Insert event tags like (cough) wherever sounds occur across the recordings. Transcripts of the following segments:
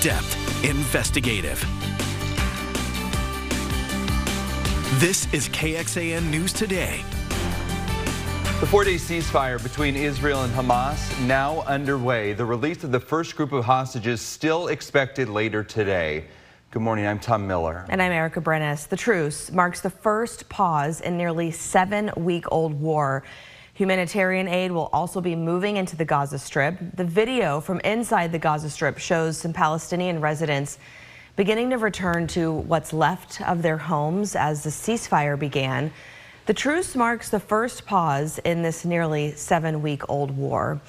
depth, investigative. This is KXAN News Today. The four-day ceasefire between Israel and Hamas now underway. The release of the first group of hostages still expected later today. Good morning, I'm Tom Miller. And I'm Erica Brenes. The truce marks the first pause in nearly seven-week-old war. Humanitarian aid will also be moving into the Gaza Strip. The video from inside the Gaza Strip shows some Palestinian residents beginning to return to what's left of their homes as the ceasefire began. The truce marks the first pause in this nearly seven week old war.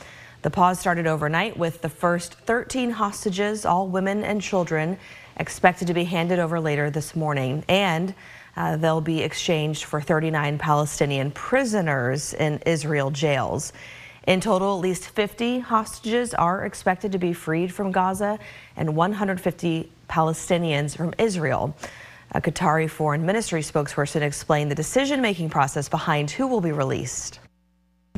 The pause started overnight with the first 13 hostages, all women and children, expected to be handed over later this morning. And uh, they'll be exchanged for 39 Palestinian prisoners in Israel jails. In total, at least 50 hostages are expected to be freed from Gaza and 150 Palestinians from Israel. A Qatari foreign ministry spokesperson explained the decision-making process behind who will be released.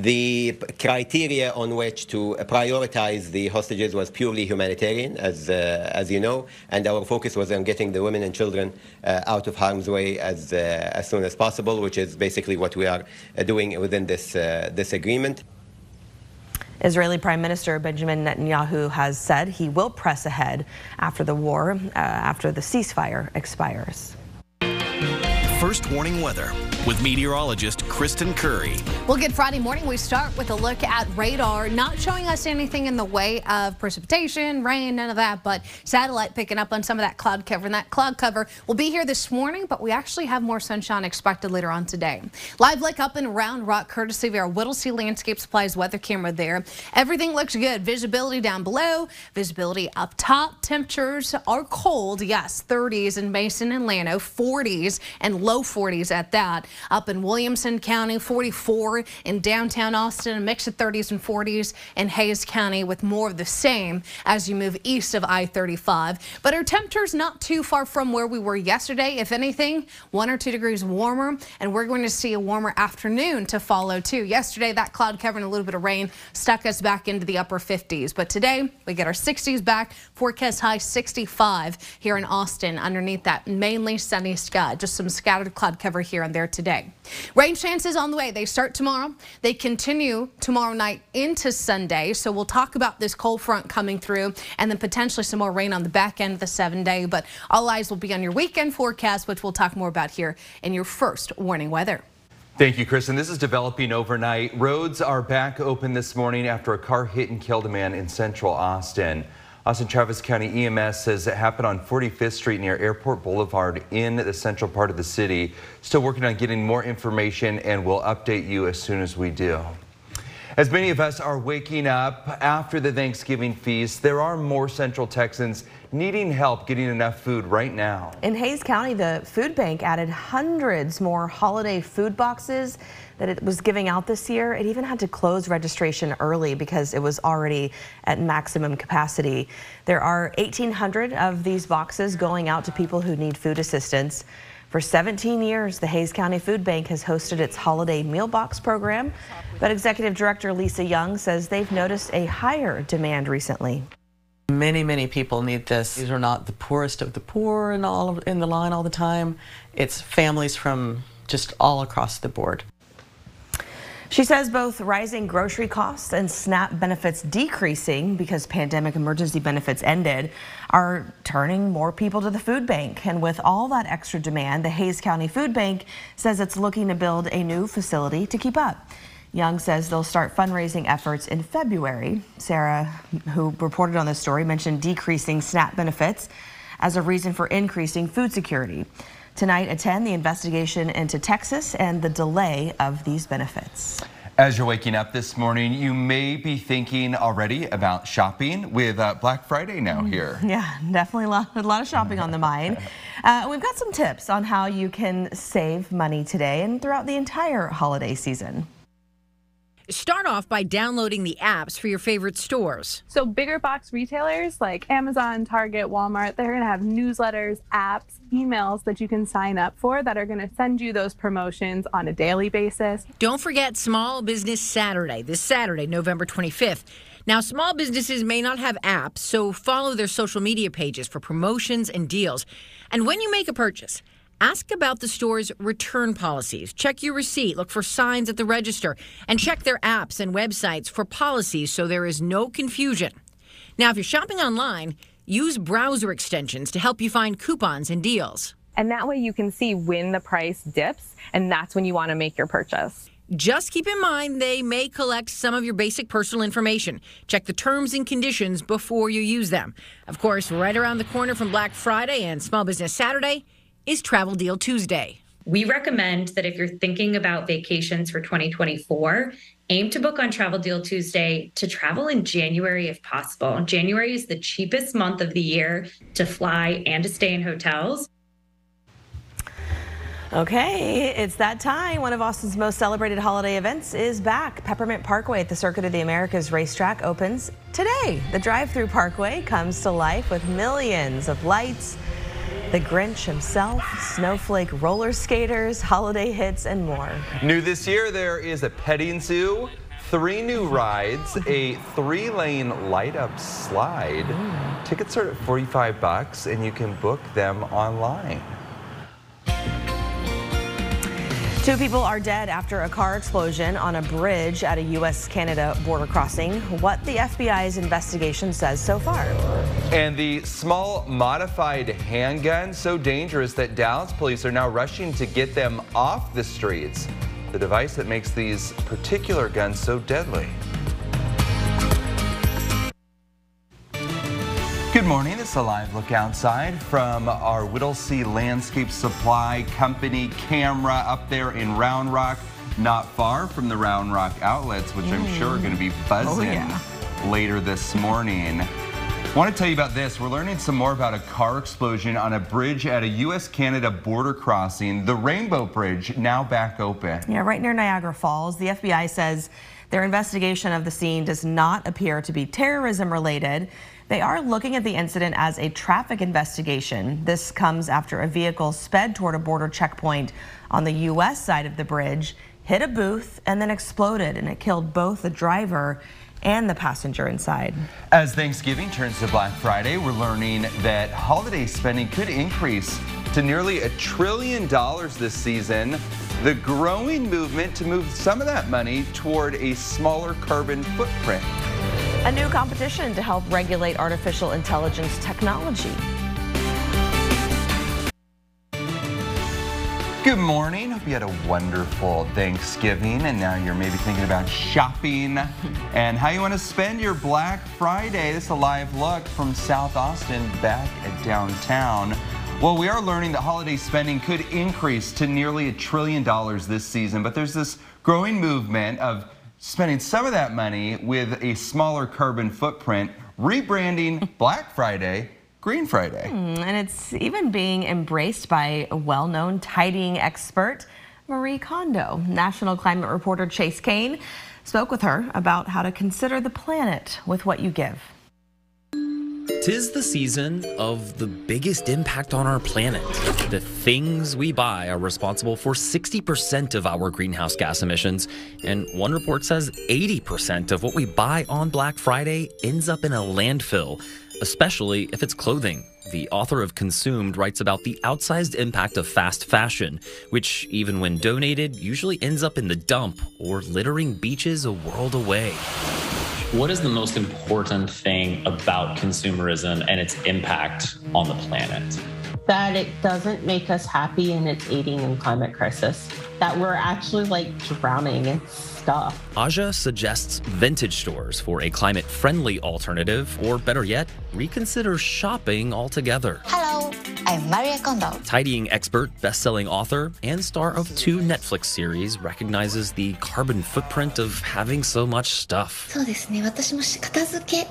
The criteria on which to prioritize the hostages was purely humanitarian, as, uh, as you know, and our focus was on getting the women and children uh, out of harm's way as, uh, as soon as possible, which is basically what we are uh, doing within this, uh, this agreement. Israeli Prime Minister Benjamin Netanyahu has said he will press ahead after the war, uh, after the ceasefire expires. First warning weather with meteorologist Kristen Curry. Well, good Friday morning. We start with a look at radar, not showing us anything in the way of precipitation, rain, none of that, but satellite picking up on some of that cloud cover. And that cloud cover will be here this morning, but we actually have more sunshine expected later on today. Live lake up and around Rock, courtesy of our Whittlesey Landscape Supplies weather camera there. Everything looks good. Visibility down below, visibility up top. Temperatures are cold. Yes, 30s in Mason and Llano, 40s and low 40s at that. Up in Williamson County, 44 in downtown Austin, a mix of 30s and 40s in Hays County with more of the same as you move east of I-35. But our temperatures not too far from where we were yesterday. If anything, one or two degrees warmer, and we're going to see a warmer afternoon to follow too. Yesterday, that cloud cover and a little bit of rain stuck us back into the upper 50s. But today, we get our 60s back. Forecast high 65 here in Austin underneath that mainly sunny sky. Just some scattered cloud cover here and there today. Rain chances on the way. They start tomorrow. They continue tomorrow night into Sunday. So we'll talk about this cold front coming through and then potentially some more rain on the back end of the seven day. But all eyes will be on your weekend forecast, which we'll talk more about here in your first warning weather. Thank you, Kristen. This is developing overnight. Roads are back open this morning after a car hit and killed a man in central Austin. Austin Travis County EMS says it happened on 45th Street near Airport Boulevard in the central part of the city. Still working on getting more information and we'll update you as soon as we do. As many of us are waking up after the Thanksgiving feast, there are more Central Texans needing help getting enough food right now. In Hays County, the food bank added hundreds more holiday food boxes that it was giving out this year. It even had to close registration early because it was already at maximum capacity. There are 1,800 of these boxes going out to people who need food assistance. For 17 years, the Hays County Food Bank has hosted its holiday meal box program, but Executive Director Lisa Young says they've noticed a higher demand recently. Many, many people need this. These are not the poorest of the poor in all of, in the line all the time. It's families from just all across the board. She says both rising grocery costs and SNAP benefits decreasing because pandemic emergency benefits ended are turning more people to the food bank. And with all that extra demand, the Hays County Food Bank says it's looking to build a new facility to keep up. Young says they'll start fundraising efforts in February. Sarah, who reported on this story, mentioned decreasing SNAP benefits as a reason for increasing food security. Tonight at 10, the investigation into Texas and the delay of these benefits. As you're waking up this morning, you may be thinking already about shopping with uh, Black Friday now mm, here. (laughs) Yeah, definitely a lot, a lot of shopping on the mind. (laughs) Uh, we've got some tips on how you can save money today and throughout the entire holiday season. Start off by downloading the apps for your favorite stores. So, bigger box retailers like Amazon, Target, Walmart, they're going to have newsletters, apps, emails that you can sign up for that are going to send you those promotions on a daily basis. Don't forget Small Business Saturday, this Saturday, November 25th. Now, small businesses may not have apps, so follow their social media pages for promotions and deals. And when you make a purchase, Ask about the store's return policies. Check your receipt, look for signs at the register, and check their apps and websites for policies so there is no confusion. Now, if you're shopping online, use browser extensions to help you find coupons and deals. And that way you can see when the price dips, and that's when you want to make your purchase. Just keep in mind they may collect some of your basic personal information. Check the terms and conditions before you use them. Of course, right around the corner from Black Friday and Small Business Saturday, is Travel Deal Tuesday. We recommend that if you're thinking about vacations for 2024, aim to book on Travel Deal Tuesday to travel in January if possible. January is the cheapest month of the year to fly and to stay in hotels. Okay, it's that time. One of Austin's most celebrated holiday events is back. Peppermint Parkway at the Circuit of the Americas racetrack opens today. The drive-through parkway comes to life with millions of lights, the Grinch himself, snowflake roller skaters, holiday hits, and more. New this year, there is a petting zoo, three new rides, a three-lane light-up slide. Hmm. Tickets are at 45 bucks, and you can book them online. Two people are dead after a car explosion on a bridge at a U.S.-Canada border crossing. What the FBI's investigation says so far. And the small modified handgun, so dangerous that Dallas police are now rushing to get them off the streets. The device that makes these particular guns so deadly. Good morning. It's a live look outside from our Whittlesey Landscape Supply Company camera up there in Round Rock, not far from the Round Rock outlets, which I'm sure are mm. going to be buzzing Oh, yeah. later this morning. I want to tell you about this. We're learning some more about a car explosion on a bridge at a U.S.-Canada border crossing. The Rainbow Bridge now back open. Yeah, right near Niagara Falls. The FBI says their investigation of the scene does not appear to be terrorism related. They are looking at the incident as a traffic investigation. This comes after a vehicle sped toward a border checkpoint on the U.S. side of the bridge, hit a booth, and then exploded, and it killed both the driver and the passenger inside. As Thanksgiving turns to Black Friday, we're learning that holiday spending could increase to nearly a trillion dollars this season. The growing movement to move some of that money toward a smaller carbon footprint. A new competition to help regulate artificial intelligence technology. Good morning. Hope you had a wonderful Thanksgiving and now you're maybe thinking about shopping and how you want to spend your Black Friday. This is a live look from South Austin back at downtown. Well, we are learning that holiday spending could increase to nearly a trillion dollars this season, but there's this growing movement of spending some of that money with a smaller carbon footprint, rebranding Black Friday Green Friday. Hmm, and it's even being embraced by a well-known tidying expert, Marie Kondo. National climate reporter Chase Kane spoke with her about how to consider the planet with what you give. Tis the season of the biggest impact on our planet. The things we buy are responsible for 60% of our greenhouse gas emissions, and one report says 80% of what we buy on Black Friday ends up in a landfill, especially if it's clothing. The author of Consumed writes about the outsized impact of fast fashion, which, even when donated, usually ends up in the dump or littering beaches a world away. What is the most important thing about consumerism and its impact on the planet? that it doesn't make us happy and it's aiding in climate crisis, that we're actually like drowning in stuff. Aja suggests vintage stores for a climate friendly alternative, or better yet, reconsider shopping altogether. Hello, I'm Marie Kondo. Tidying expert, best selling author, and star of two Netflix series recognizes the carbon footprint of having so much stuff.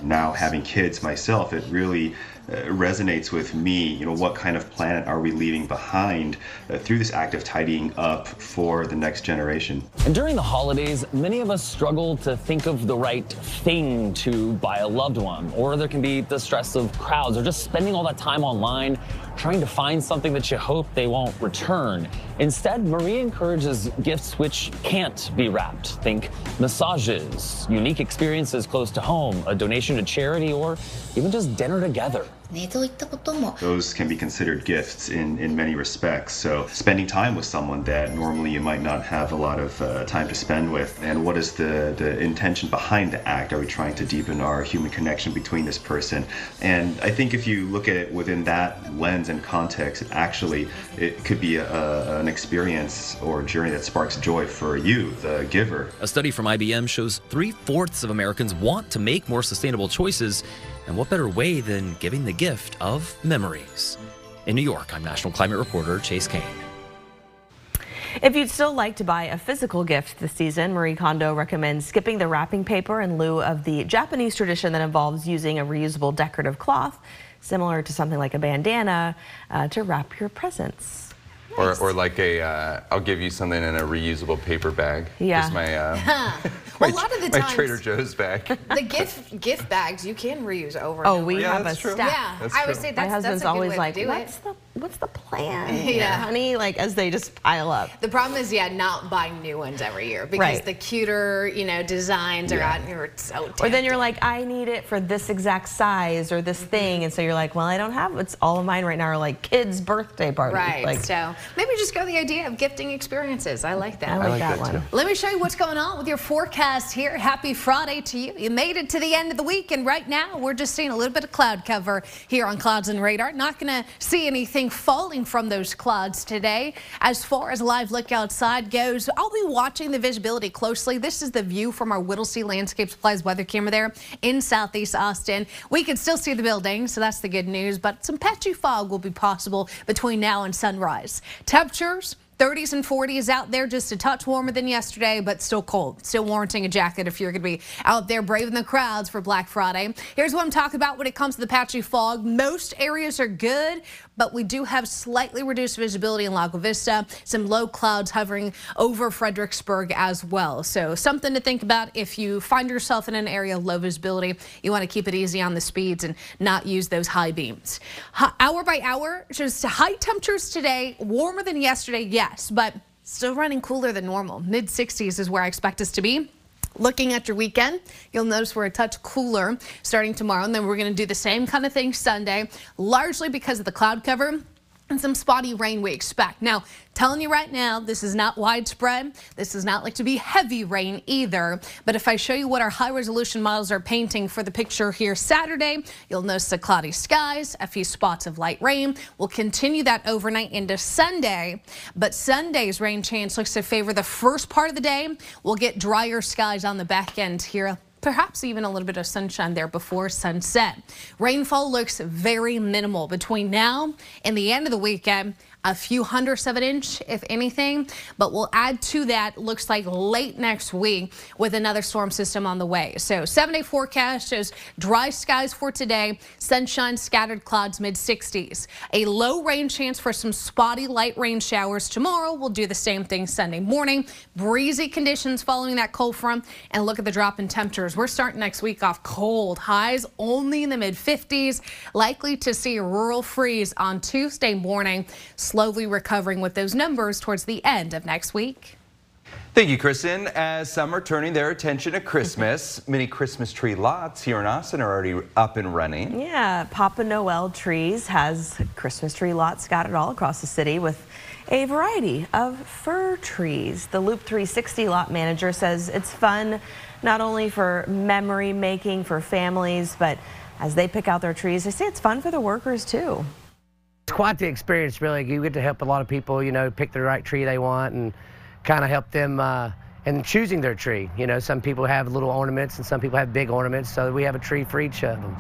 Now, having kids myself, it really resonates with me. You know, what kind of planet are we leaving behind uh, through this act of tidying up for the next generation? And during the holidays, many of us struggle to think of the right thing to buy a loved one, or there can be the stress of crowds or just spending all that time online trying to find something that you hope they won't return. Instead, Marie encourages gifts which can't be wrapped. Think massages, unique experiences close to home, a donation to charity, or even just dinner together. Those can be considered gifts in, in many respects. So, spending time with someone that normally you might not have a lot of uh, time to spend with, and what is the, the intention behind the act? Are we trying to deepen our human connection between this person? And I think if you look at it within that lens and context, actually, it could be a, a, an experience or journey that sparks joy for you, the giver. A study from IBM shows three fourths of Americans want to make more sustainable choices. And what better way than giving the gift of memories? In New York, I'm National Climate Reporter Chase Kane. If you'd still like to buy a physical gift this season, Marie Kondo recommends skipping the wrapping paper in lieu of the Japanese tradition that involves using a reusable decorative cloth, similar to something like a bandana, uh, to wrap your presents. Or, or like a, uh, I'll give you something in a reusable paper bag. Yeah. Just my, uh, (laughs) (laughs) well, a lot of the my times, Trader Joe's bag. (laughs) the gift gift bags you can reuse over. And Oh, and we over. have a that's true. stack. Yeah, That's I would true. say My husband's that's a good always way like, what's it. the what's the plan, (laughs) Yeah. honey? Like as they just pile up. The problem is, yeah, not buying new ones every year because Right. the cuter, you know, designs are Yeah. out and you're so. Or then you're like, I need it for this exact size or this mm-hmm. thing, and so you're like, well, I don't have. It's all of mine right now are like kids' birthday parties. Right. Like, so maybe just go the idea of gifting experiences. I like that. I like I like that that one. too. Let me show you what's going on with your forecast here. Happy Friday to you. You made it to the end of the week, and right now we're just seeing a little bit of cloud cover here on Clouds and Radar. Not going to see anything falling from those clouds today. As far as live look outside goes, I'll be watching the visibility closely. This is the view from our Whittlesey Landscape Supplies weather camera there in southeast Austin. We can still see the building, so that's the good news, but some patchy fog will be possible between now and sunrise. Temperatures 30s and 40s out there, just a touch warmer than yesterday, but still cold. Still warranting a jacket if you're going to be out there braving the crowds for Black Friday. Here's what I'm talking about when it comes to the patchy fog. Most areas are good, but we do have slightly reduced visibility in Lago Vista. Some low clouds hovering over Fredericksburg as well. So something to think about if you find yourself in an area of low visibility. You want to keep it easy on the speeds and not use those high beams. Hour by hour, just high temperatures today, warmer than yesterday, yes, but still running cooler than normal. Mid 60s is where I expect us to be. Looking at your weekend, you'll notice we're a touch cooler starting tomorrow, and then we're going to do the same kind of thing Sunday, largely because of the cloud cover and some spotty rain we expect. Now, telling you right now, this is not widespread. This is not like to be heavy rain either. But if I show you what our high resolution models are painting for the picture here Saturday, you'll notice the cloudy skies, a few spots of light rain. We'll continue that overnight into Sunday. But Sunday's rain chance looks to favor the first part of the day. We'll get drier skies on the back end here perhaps even a little bit of sunshine there before sunset. Rainfall looks very minimal between now and the end of the weekend. A few hundredths of an inch, if anything, but we'll add to that, looks like late next week with another storm system on the way. So seven day forecast shows dry skies for today, sunshine, scattered clouds, mid 60s. A low rain chance for some spotty light rain showers tomorrow. We'll do the same thing Sunday morning. Breezy conditions following that cold front. And look at the drop in temperatures. We're starting next week off cold. Highs only in the mid 50s. Likely to see a rural freeze on Tuesday morning. Slowly recovering with those numbers towards the end of next week. Thank you, Kristen. As some are turning their attention to Christmas, (laughs) many Christmas tree lots here in Austin are already up and running. Yeah, Papa Noel Trees has Christmas tree lots scattered all across the city with a variety of fir trees. The Loop 360 lot manager says it's fun not only for memory making for families, but as they pick out their trees, they say it's fun for the workers too. It's quite the experience, really. You get to help a lot of people, you know, pick the right tree they want and kind of help them uh, in choosing their tree. You know, some people have little ornaments and some people have big ornaments, so we have a tree for each of them.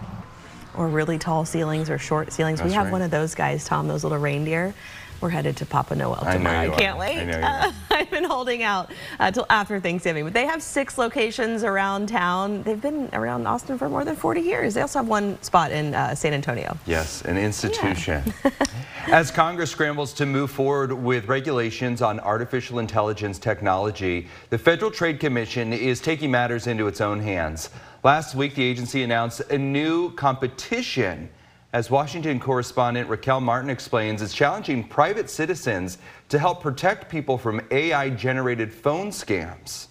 Or really tall ceilings or short ceilings. we have right. one of those guys, Tom, those little reindeer. We're headed to Papa Noel I tomorrow. I, can't wait. I uh, (laughs) I've been holding out until after Thanksgiving, but they have six locations around town. They've been around Austin for more than 40 years. They also have one spot in uh, San Antonio. Yes, an institution. (laughs) As Congress scrambles to move forward with regulations on artificial intelligence technology, the Federal Trade Commission is taking matters into its own hands. Last week, the agency announced a new competition. As Washington correspondent Raquel Martin explains, it's challenging private citizens to help protect people from AI generated phone scams.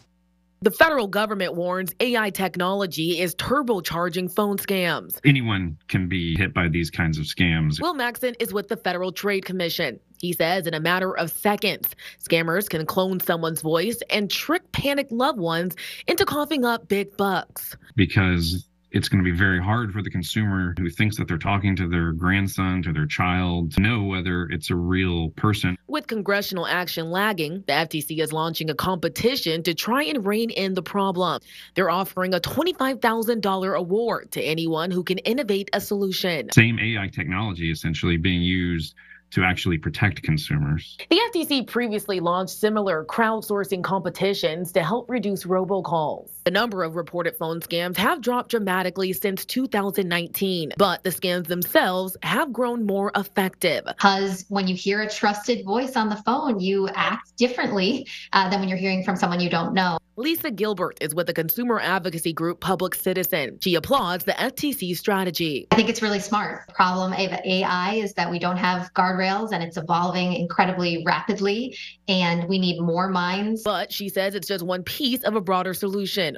The federal government warns AI technology is turbocharging phone scams. Anyone can be hit by these kinds of scams. Will Maxson is with the Federal Trade Commission. He says in a matter of seconds, scammers can clone someone's voice and trick panicked loved ones into coughing up big bucks. because it's going to be very hard for the consumer who thinks that they're talking to their grandson, to their child, to know whether it's a real person. With congressional action lagging, the FTC is launching a competition to try and rein in the problem. They're offering a $25,000 award to anyone who can innovate a solution. Same AI technology essentially being used to actually protect consumers. The FTC previously launched similar crowdsourcing competitions to help reduce robocalls. The number of reported phone scams have dropped dramatically since 2019, but the scams themselves have grown more effective. Because when you hear a trusted voice on the phone, you act differently uh, than when you're hearing from someone you don't know. Lisa Gilbert is with the consumer advocacy group Public Citizen. She applauds the FTC strategy. I think it's really smart. The problem of AI is that we don't have guardrails and it's evolving incredibly rapidly, and we need more minds. But she says it's just one piece of a broader solution.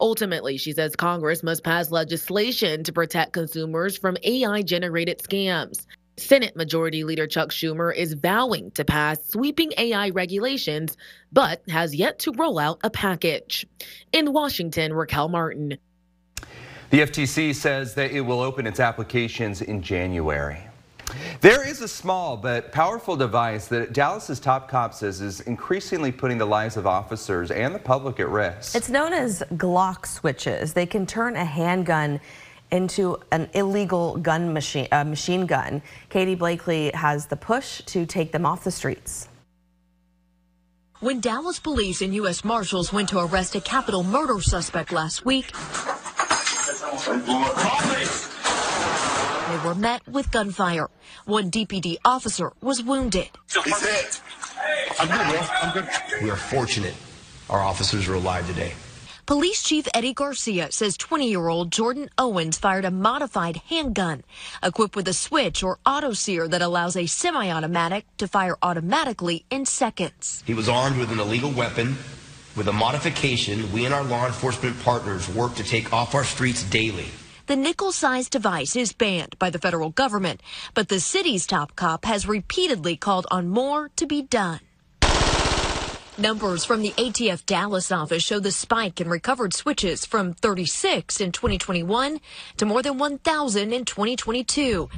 Ultimately, she says Congress must pass legislation to protect consumers from AI generated scams. Senate Majority Leader Chuck Schumer is vowing to pass sweeping AI regulations, but has yet to roll out a package. In Washington, Raquel Martin. The FTC says that it will open its applications in January. There is a small but powerful device that Dallas's top cop says is increasingly putting the lives of officers and the public at risk. It's known as Glock switches. They can turn a handgun into an illegal gun machine, uh, machine gun. Katie Blakely has the push to take them off the streets. When Dallas police and U.S. Marshals went to arrest a capital murder suspect last week, they were met with gunfire. One DPD officer was wounded. He's hit. I'm good, bro. I'm good. We are fortunate our officers are alive today. Police Chief Eddie Garcia says 20-year-old Jordan Owens fired a modified handgun equipped with a switch or auto sear that allows a semi-automatic to fire automatically in seconds. He was armed with an illegal weapon. With a modification, we and our law enforcement partners work to take off our streets daily. The nickel-sized device is banned by the federal government, but the city's top cop has repeatedly called on more to be done. Numbers from the ATF Dallas office show the spike in recovered switches from 36 in 2021 to more than 1,000 in 2022.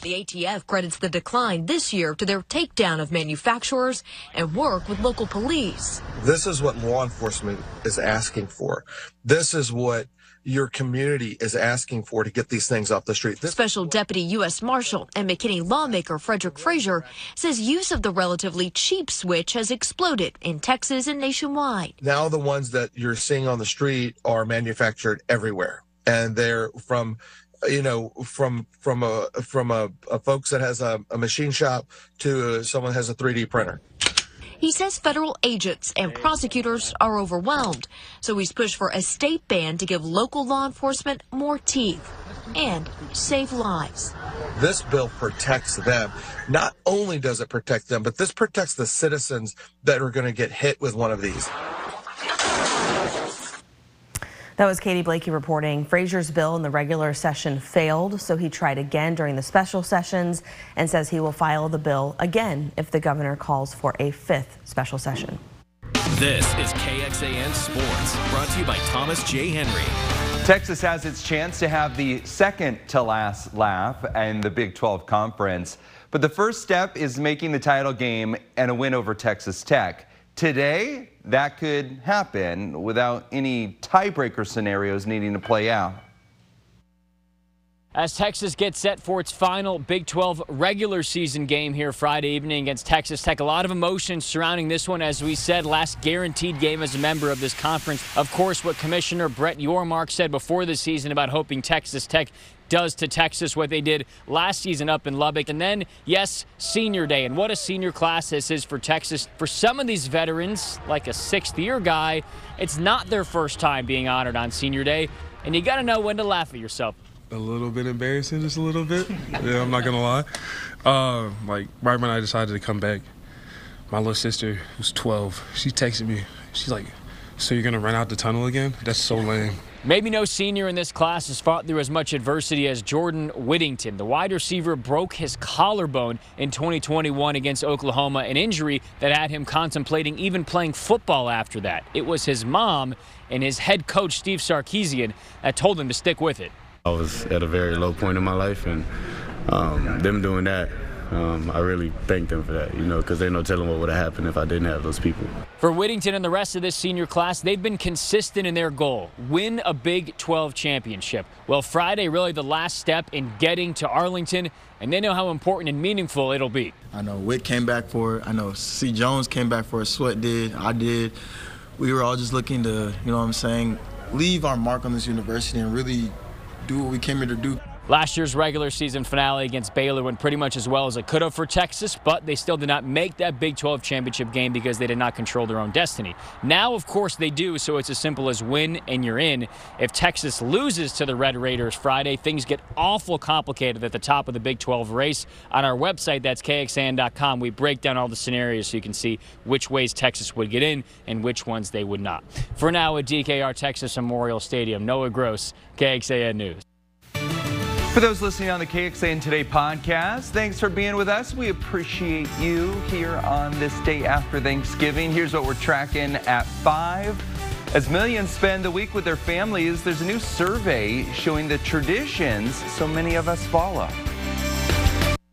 The ATF credits the decline this year to their takedown of manufacturers and work with local police. This is what law enforcement is asking for. This is what your community is asking for to get these things off the street. This Special Deputy U.S. Marshal and McKinney lawmaker Frederick Frazier says use of the relatively cheap switch has exploded in Texas and nationwide. now the ones that you're seeing on the street are manufactured everywhere and they're from you know from from a from a, a folks that has a, a machine shop to someone has a 3d printer He says federal agents and prosecutors are overwhelmed, so he's pushed for a state ban to give local law enforcement more teeth and save lives. this bill protects them. Not only does it protect them but this protects the citizens that are going to get hit with one of these That was Katie Blakey reporting. Frazier's bill in the regular session failed, so he tried again during the special sessions and says he will file the bill again if the governor calls for a fifth special session. This is KXAN Sports, brought to you by Thomas J. Henry. Texas has its chance to have the second to last laugh in the Big 12 Conference. But the first step is making the title game and a win over Texas Tech. Today, that could happen without any tiebreaker scenarios needing to play out. as Texas gets set for its final Big 12 regular season game here Friday evening against Texas Tech. A lot of emotions surrounding this one, as we said, last guaranteed game as a member of this conference. Of course, what Commissioner Brett Yormark said before the season about hoping Texas Tech does to Texas what they did last season up in Lubbock. And then, yes, senior day. And what a senior class this is for Texas. For some of these veterans, like a sixth year guy, it's not their first time being honored on senior day. And you got to know when to laugh at yourself a little bit embarrassing, just a little bit. yeah, I'm not gonna lie. Uh, like right when I decided to come back, my little sister, who's 12, she texted me. She's like, "So you're gonna run out the tunnel again? That's so lame." Maybe no senior in this class has fought through as much adversity as Jordan Whittington. The wide receiver broke his collarbone in 2021 against Oklahoma, an injury that had him contemplating even playing football after that. It was his mom and his head coach, Steve Sarkisian, that told him to stick with it. I was at a very low point in my life, and um, them doing that, um, I really thank them for that, you know, because there's no telling what would have happened if I didn't have those people. For Whittington and the rest of this senior class, they've been consistent in their goal win a Big 12 championship. Well, Friday, really the last step in getting to Arlington, and they know how important and meaningful it'll be. I know Witt came back for it. I know C. Jones came back for it. Sweat did. I did. We were all just looking to, you know what I'm saying, leave our mark on this university and really do what we came here to do. Last year's regular season finale against Baylor went pretty much as well as it could have for Texas, but they still did not make that Big 12 championship game because they did not control their own destiny. Now, of course, they do, so it's as simple as win and you're in. If Texas loses to the Red Raiders Friday, things get awful complicated at the top of the Big 12 race. On our website, that's kxan.com, we break down all the scenarios so you can see which ways Texas would get in and which ones they would not. For now, at DKR Texas Memorial Stadium, Noah Gross, KXAN News. For those listening on the KXAN Today podcast, thanks for being with us. We appreciate you here on this day after Thanksgiving. Here's what we're tracking at 5. As millions spend the week with their families, there's a new survey showing the traditions so many of us follow.